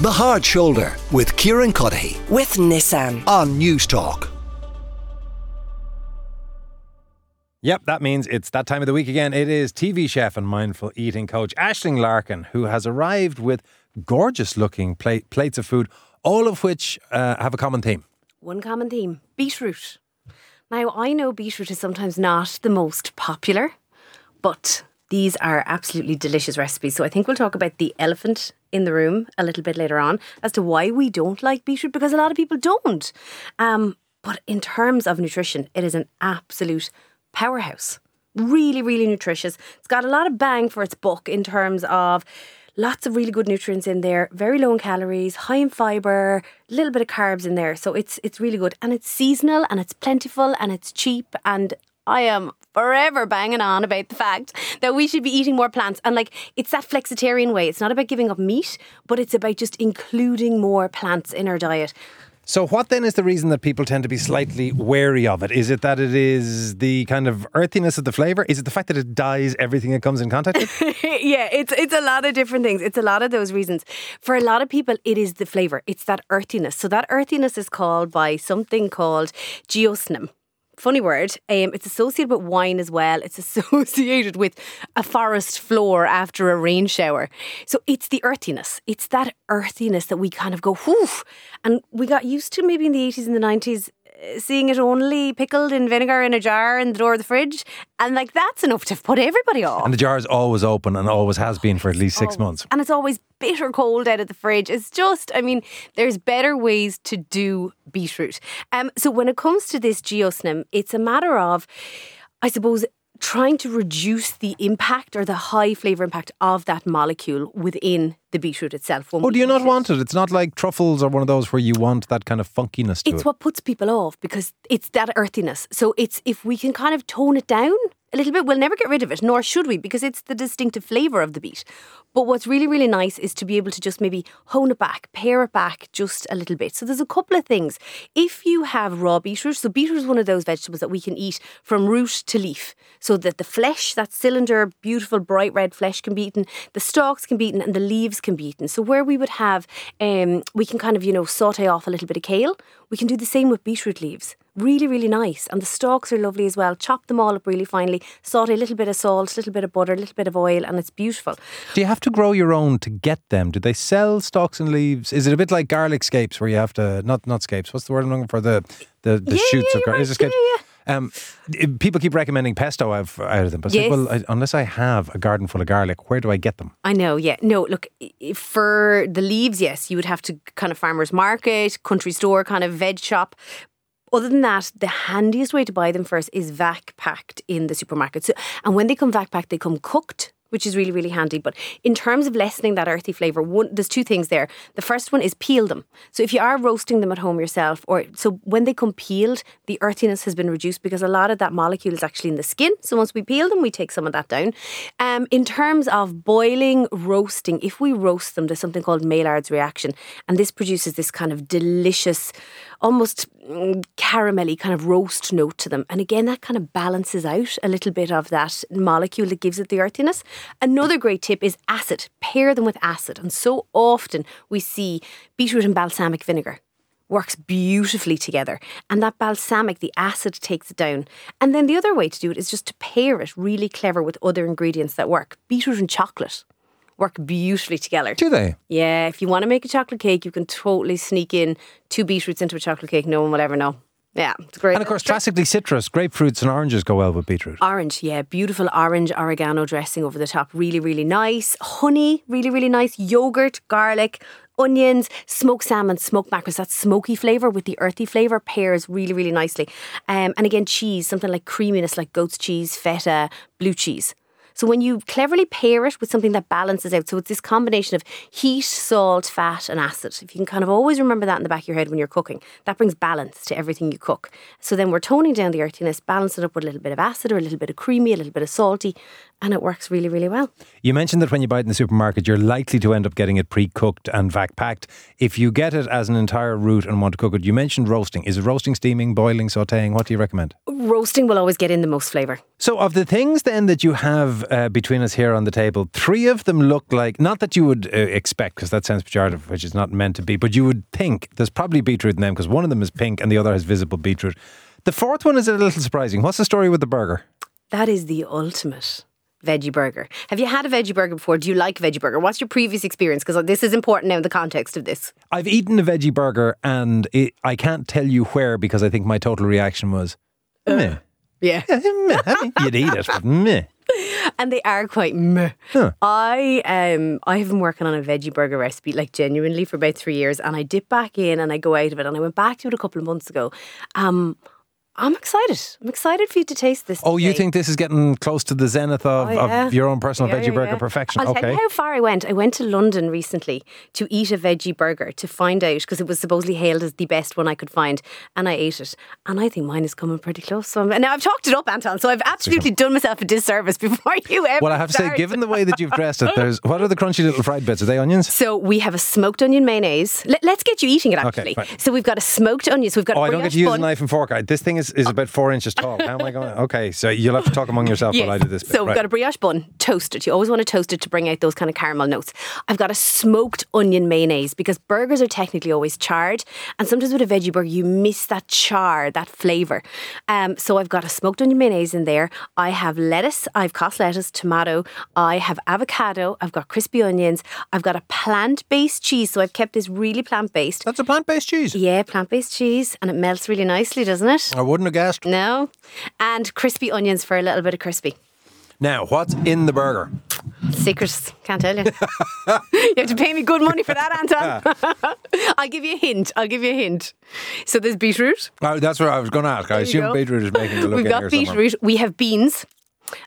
The Hard Shoulder with Kieran Cuddihy with Nissan. on Newstalk. Yep, that means it's that time of the week again. It is TV chef and mindful eating coach Aisling Larkin, who has arrived with gorgeous looking plate, plates of food, all of which uh, have a common theme. One common theme beetroot. Now, I know beetroot is sometimes not the most popular, but these are absolutely delicious recipes. So I think we'll talk about the elephant in the room a little bit later on as to why we don't like beetroot because a lot of people don't. Um, but in terms of nutrition, it is an absolute powerhouse. Really, really nutritious. It's got a lot of bang for its buck in terms of lots of really good nutrients in there, very low in calories, high in fiber, a little bit of carbs in there. So it's it's really good and it's seasonal and it's plentiful and it's cheap and I am forever banging on about the fact that we should be eating more plants. And like, it's that flexitarian way. It's not about giving up meat, but it's about just including more plants in our diet. So, what then is the reason that people tend to be slightly wary of it? Is it that it is the kind of earthiness of the flavour? Is it the fact that it dyes everything it comes in contact with? yeah, it's it's a lot of different things. It's a lot of those reasons. For a lot of people, it is the flavour. It's that earthiness. So that earthiness is called by something called geosmin. Funny word. Um, it's associated with wine as well. It's associated with a forest floor after a rain shower. So it's the earthiness. It's that earthiness that we kind of go, whoo. And we got used to maybe in the 80s and the 90s seeing it only pickled in vinegar in a jar in the door of the fridge. And like that's enough to put everybody off. and the jar is always open and always has been for at least six Always. months. And it's always bitter cold out of the fridge. It's just, I mean, there's better ways to do beetroot. Um, so when it comes to this geosmin, it's a matter of, I suppose, trying to reduce the impact or the high flavour impact of that molecule within the beetroot itself. Oh, do you not it. want it? It's not like truffles or one of those where you want that kind of funkiness to It's it. what puts people off because it's that earthiness. So it's if we can kind of tone it down a little bit, we'll never get rid of it, nor should we, because it's the distinctive flavour of the beet. But what's really, really nice is to be able to just maybe hone it back, pare it back just a little bit. So there's a couple of things. If you have raw beetroot, so beetroot is one of those vegetables that we can eat from root to leaf. So that the flesh, that cylinder, beautiful bright red flesh can be eaten, the stalks can be eaten, and the leaves can be eaten. So where we would have, um, we can kind of, you know, saute off a little bit of kale, we can do the same with beetroot leaves. Really, really nice. And the stalks are lovely as well. Chop them all up really finely, saute a little bit of salt, a little bit of butter, a little bit of oil, and it's beautiful. Do you have to grow your own to get them? Do they sell stalks and leaves? Is it a bit like garlic scapes where you have to not not scapes? What's the word I'm looking for? The the, the Yeah, shoots yeah, of garlic. Is it right. scapes? Yeah, Um, people keep recommending pesto out of them, but like, well, I, unless I have a garden full of garlic, where do I get them? I know, yeah. No, look, for the leaves, yes, you would have to kind of farmer's market, country store, kind of veg shop. Other than that, the handiest way to buy them first is vac packed in the supermarket. So, and when they come vac packed, they come cooked. Which is really, really handy. But in terms of lessening that earthy flavour, one there's two things there. The first one is peel them. So if you are roasting them at home yourself, or so when they come peeled, the earthiness has been reduced because a lot of that molecule is actually in the skin. So once we peel them, we take some of that down. Um, in terms of boiling, roasting, if we roast them, there's something called Maillard's reaction, and this produces this kind of delicious, almost mm, caramelly kind of roast note to them. And again, that kind of balances out a little bit of that molecule that gives it the earthiness. Another great tip is acid. Pair them with acid. And so often we see beetroot and balsamic vinegar works beautifully together. And that balsamic, the acid takes it down. And then the other way to do it is just to pair it really clever with other ingredients that work. Beetroot and chocolate work beautifully together. Do they? Yeah, if you want to make a chocolate cake, you can totally sneak in two beetroots into a chocolate cake. No one will ever know. Yeah, it's great. And of course, classically citrus, grapefruits and oranges go well with beetroot. Orange, yeah, beautiful orange oregano dressing over the top. Really, really nice. Honey, really, really nice. Yogurt, garlic, onions, smoked salmon, smoked mackerels. That smoky flavour with the earthy flavour pairs really, really nicely. Um, and again, cheese, something like creaminess, like goat's cheese, feta, blue cheese. So when you cleverly pair it with something that balances out, so it's this combination of heat, salt, fat, and acid. If you can kind of always remember that in the back of your head when you're cooking, that brings balance to everything you cook. So then we're toning down the earthiness, balance it up with a little bit of acid or a little bit of creamy, a little bit of salty, and it works really, really well. You mentioned that when you buy it in the supermarket, you're likely to end up getting it pre-cooked and vac packed. If you get it as an entire root and want to cook it, you mentioned roasting. Is it roasting, steaming, boiling, sautéing? What do you recommend? Roasting will always get in the most flavour. So, of the things then that you have uh, between us here on the table. Three of them look like, not that you would uh, expect, because that sounds pejorative, which is not meant to be, but you would think there's probably beetroot in them because one of them is pink and the other has visible beetroot. The fourth one is a little surprising. What's the story with the burger? That is the ultimate veggie burger. Have you had a veggie burger before? Do you like veggie burger? What's your previous experience? Because this is important now in the context of this. I've eaten a veggie burger and it, I can't tell you where because I think my total reaction was, meh. Yeah. meh. I mean, you'd eat it, but meh. and they are quite meh. Huh. I um I have been working on a veggie burger recipe like genuinely for about three years, and I dip back in and I go out of it, and I went back to it a couple of months ago. Um, I'm excited. I'm excited for you to taste this. Oh, you think this is getting close to the zenith of, Oh, yeah. of your own personal Yeah, veggie yeah, burger perfection? I'll okay. tell you how far I went. I went to London recently to eat a veggie burger to find out because it was supposedly hailed as the best one I could find, and I ate it, and I think mine is coming pretty close. So I'm, now I've talked it up, Anton. So I've absolutely done myself a disservice before you ever. Well, I have to say, given the way that you've dressed it, there's what are the crunchy little fried bits? Are they onions? So we have a smoked onion mayonnaise. Let, us get you eating it actually. fine. so we've got a smoked onion. So we've got Oh, a I don't get to use a knife and fork. I, this thing is, is about four inches tall. How am I going? Okay, so you'll have to talk among yourself Yes. while I do this. Bit. So we've right. got a brioche bun, toasted. You always want to toast it to bring out those kind of caramel notes. I've got a smoked onion mayonnaise because burgers are technically always charred, and sometimes with a veggie burger you miss that char, that flavour. Um, so I've got a smoked onion mayonnaise in there. I have lettuce, I've cos lettuce, tomato. I have avocado. I've got crispy onions. I've got a plant-based cheese. So I've kept this really plant-based. That's a plant-based cheese. Yeah, plant-based cheese, and it melts really nicely, doesn't it? I wouldn't have guessed. No, and crispy onions for a little bit of crispy. Now, what's in the burger? Secrets, can't tell you. you have to pay me good money for that, Anton. Ah. I'll give you a hint. I'll give you a hint. So there's beetroot. Oh, that's what I was going to ask. I assume beetroot is making the look We've got here somewhere. beetroot. We have beans.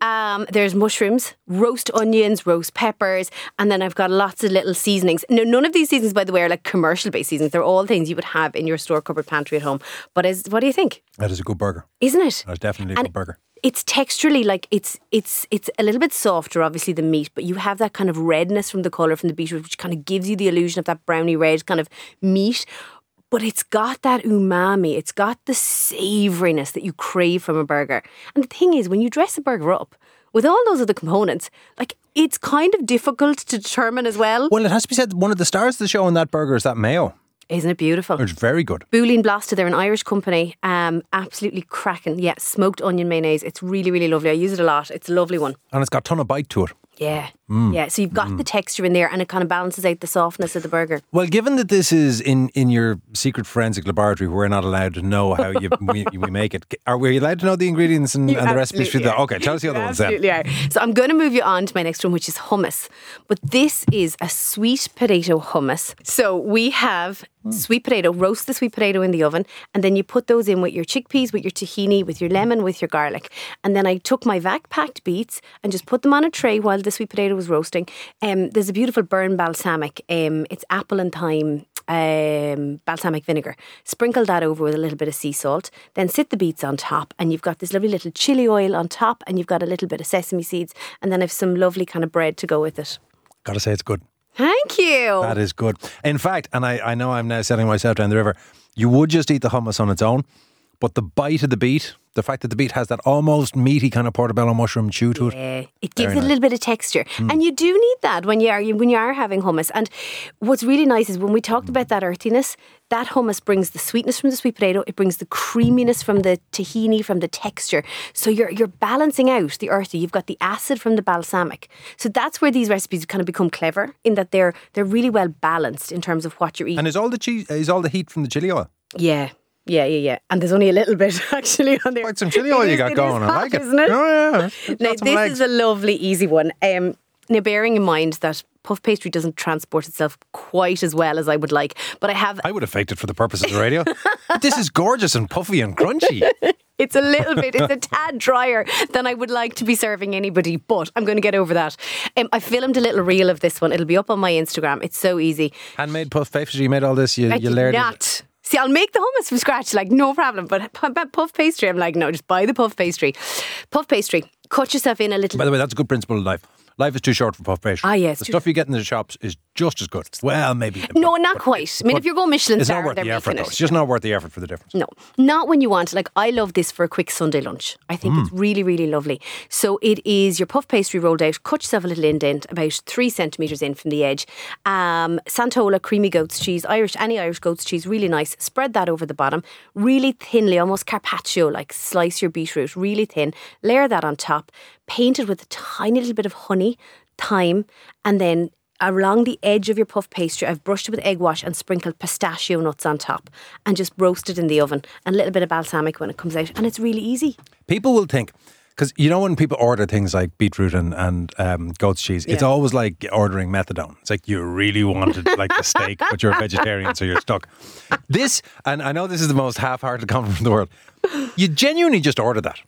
Um, there's mushrooms, roast onions, roast peppers, and then I've got lots of little seasonings. No, none of these seasonings, by the way, are like commercial based seasonings. They're all things you would have in your store cupboard pantry at home. But is, what do you think? That is a good burger. Isn't it? That's definitely a And good burger. It's texturally like it's it's it's a little bit softer, obviously the meat, but you have that kind of redness from the color from the beetroot, which kind of gives you the illusion of that browny red kind of meat. But it's got that umami. It's got the savouriness that you crave from a burger. And the thing is, when you dress a burger up with all those other components, like it's kind of difficult to determine as well. Well, it has to be said, one of the stars of the show in that burger is that mayo. Isn't it beautiful? It's very good. Builín Blasta, they're an Irish company. Um, absolutely cracking. Yeah, smoked onion mayonnaise. It's really, really lovely. I use it a lot. It's a lovely one. And it's got a ton of bite to it. Yeah. Mm. Yeah. So you've got the texture in there and it kind of balances out the softness of the burger. Well, given that this is in, in your secret forensic laboratory we're not allowed to know how you, we, we make it, are we allowed to know the ingredients and, and the recipes for that? Okay, tell us the other ones then. Are. So I'm going to move you on to my next one, which is hummus. But this is a sweet potato hummus. So we have sweet potato, roast the sweet potato in the oven, and then you put those in with your chickpeas, with your tahini, with your lemon, with your garlic. And then I took my vac packed beets and just put them on a tray while the sweet potato was roasting. Um, there's a beautiful Burren balsamic. Um, it's apple and thyme um, balsamic vinegar. Sprinkle that over with a little bit of sea salt. Then sit the beets on top, and you've got this lovely little chili oil on top, and you've got a little bit of sesame seeds, and then I've some lovely kind of bread to go with it. Gotta say, it's good. Thank you. That is good. In fact, and I, I know I'm now setting myself down the river, you would just eat the hummus on its own, but the bite of the beet, the fact that the beet has that almost meaty kind of portobello mushroom chew to it. Yeah, it gives it a little bit of texture, hmm. and you do need that when you are when you are having hummus. And what's really nice is when we talked about that earthiness, that hummus brings the sweetness from the sweet potato, it brings the creaminess from the tahini, from the texture. So you're you're balancing out the earthy. You've got the acid from the balsamic. So that's where these recipes kind of become clever in that they're they're really well balanced in terms of what you're eating. And is all the cheese, is all the heat from the chili oil? yeah. Yeah, yeah, yeah. And there's only a little bit actually on there. Quite some chili oil you got going. I hot, like it. Isn't it? Oh, yeah. It's Now, this legs. is a lovely, easy one. Um, now, bearing in mind that puff pastry doesn't transport itself quite as well as I would like, but I have. I would have faked it for the purposes of the radio. But this is gorgeous and puffy and crunchy. It's a little bit, it's a tad drier than I would like to be serving anybody, but I'm going to get over that. Um, I filmed a little reel of this one. It'll be up on my Instagram. It's so easy. Handmade puff pastry. You made all this. You, I you layered it. See, I'll make the hummus from scratch, like no problem. But puff pastry, I'm like, no, just buy the puff pastry. Puff pastry. Cut yourself in a little. By the way, that's a good principle of life. Life is too short for puff pastry. Ah, yes, The stuff you get in the shops is just as good. Well, maybe. No, not quite. I mean, if you're going Michelin it's star, not worth the effort, though. it. It's just not worth the effort for the difference. No, not when you want. Like I love this for a quick Sunday lunch. I think Mm. it's really, really lovely. So it is your puff pastry rolled out. Cut yourself a little indent, about three centimeters in from the edge. Um, St Tola creamy goat's cheese, Irish any Irish goat's cheese, really nice. Spread that over the bottom, really thinly, almost carpaccio like. Slice your beetroot really thin. Layer that on top. Paint it with a tiny little bit of honey, thyme, and then along the edge of your puff pastry, I've brushed it with egg wash and sprinkled pistachio nuts on top and just roasted in the oven. And a little bit of balsamic when it comes out. And it's really easy. People will think, because you know when people order things like beetroot and, and um, goat's cheese, it's always like ordering methadone. It's like you really wanted like the steak, but you're a vegetarian, so you're stuck. This, and I know this is the most half-hearted compliment in the world, you genuinely just order that.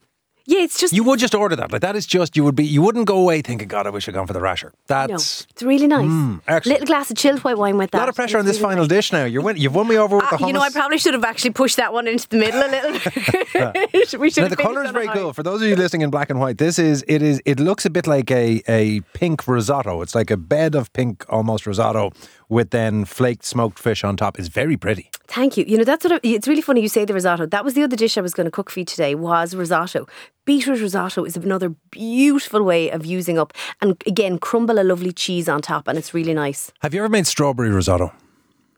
Yeah, it's just. You would just order that. Like that is just you would be you wouldn't go away thinking, God, I wish I'd gone for the rasher. no, That's it's really nice. excellent. little glass of chilled white wine with that. a lot of pressure on this really final dish now. You're win- you've won me over with the Ah, hummus. you know, I probably should have actually pushed that one into the middle a little. bit. we should Now the colour is very cool. For those of you listening in black and white, this is it is it looks a bit like a a pink risotto. It's like a bed of pink almost risotto with then flaked smoked fish on top. is very pretty. Thank you. You know, that's what I, it's really funny you say the risotto. That was the other dish I was going to cook for you today was risotto. Beetroot risotto is another beautiful way of using up and again crumble a lovely cheese on top and it's really nice. Have you ever made strawberry risotto?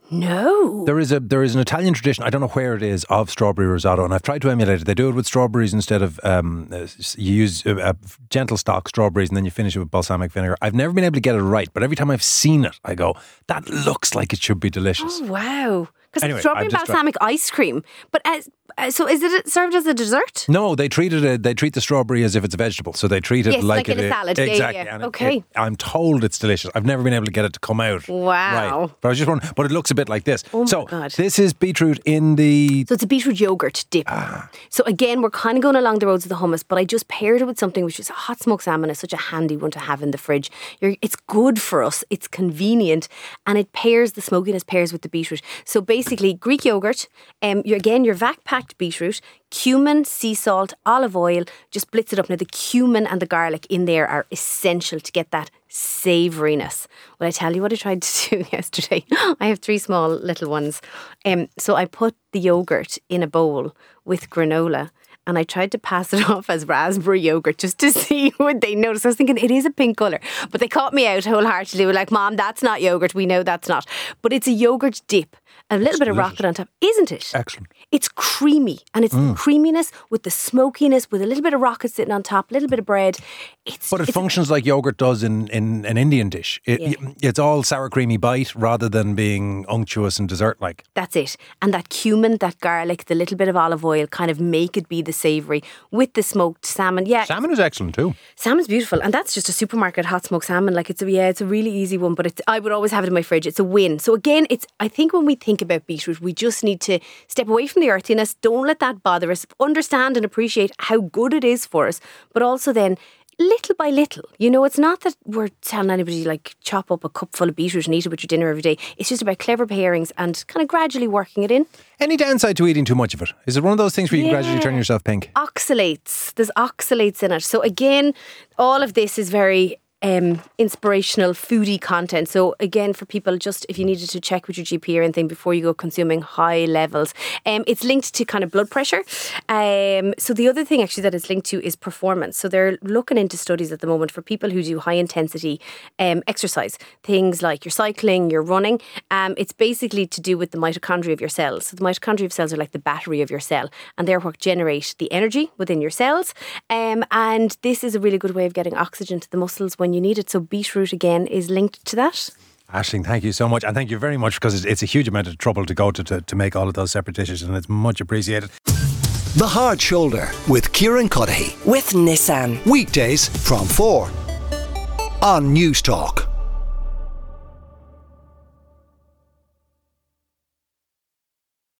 No. There is a there is an Italian tradition. I don't know where it is of strawberry risotto, and I've tried to emulate it. They do it with strawberries instead of um, uh, you use uh, uh, gentle stock strawberries, and then you finish it with balsamic vinegar. I've never been able to get it right, but every time I've seen it, I go, "That looks like it should be delicious." Oh, wow. Because Anyway, strawberry I've just tried- balsamic ice cream. But as, uh, so is it served as a dessert? No, they treated it. They treat the strawberry as if it's a vegetable, so they treat it Yes, like, like it in a salad. Yeah, yeah, Exactly. yeah. and it- Okay. it- I'm told it's delicious. I've never been able to get it to come out. Wow. Right. But I was just wondering. But it looks a bit like this. Oh my so God. this is beetroot in the. So it's a beetroot yogurt dip. Ah. So again, we're kind of going along the roads of the hummus, but I just paired it with something which is hot smoked salmon is such a handy one to have in the fridge. You're, it's good for us. It's convenient, and it pairs the smokiness pairs with the beetroot. So basically, Greek yogurt. Um, again your vac packed beetroot, cumin, sea salt, olive oil. Just blitz it up. Now the cumin and the garlic in there are essential to get that savouriness. Well, I tell you what I tried to do yesterday. I have three small little ones. Um, so I put the yogurt in a bowl with granola and I tried to pass it off as raspberry yogurt just to see would they notice. I was thinking it is a pink colour, but they caught me out wholeheartedly. They were like, "Mom, that's not yogurt. We know that's not." But it's a yogurt dip, a little bit of rocket on top, isn't it? Excellent. It's creamy, and it's Mm. the creaminess with the smokiness, with a little bit of rocket sitting on top, a little bit of bread. It's But it functions like yogurt does in, in an Indian dish. It, Yeah. It's all sour creamy bite rather than being unctuous and dessert like. That's it. And that cumin, that garlic, the little bit of olive oil kind of make it be the savoury with the smoked salmon. Yeah, Salmon is excellent too. salmon's beautiful. And that's just a supermarket hot smoked salmon. Like it's a, yeah, it's a really easy one, but it's, I would always have it in my fridge. It's a win. So again, it's, I think when we think about beetroot, we just need to step away from the earthiness. Don't let that bother us. Understand and appreciate how good it is for us. But also then, little by little. You know, it's not that we're telling anybody like chop up a cup full of beetroot and eat it with your dinner every day. It's just about clever pairings and kind of gradually working it in. Any downside to eating too much of it? Is it one of those things where you gradually turn yourself pink? Oxalates. There's oxalates in it. So again, all of this is very um, inspirational foodie content. So again, for people, just if you needed to check with your GP or anything before you go consuming high levels, um, it's linked to kind of blood pressure. Um, so the other thing actually that it's linked to is performance. So they're looking into studies at the moment for people who do high intensity um, exercise, things like your cycling, your running. Um, it's basically to do with the mitochondria of your cells. So the mitochondria of cells are like the battery of your cell, and they're what generate the energy within your cells. Um, and this is a really good way of getting oxygen to the muscles when you need it. So beetroot again is linked to that. Aisling, thank you so much. And thank you very much because it's, it's a huge amount of trouble to go to, to, to make all of those separate dishes and it's much appreciated. The Hard Shoulder with Kieran Cuddihy. with Nissan. Weekdays from 4 on Newstalk.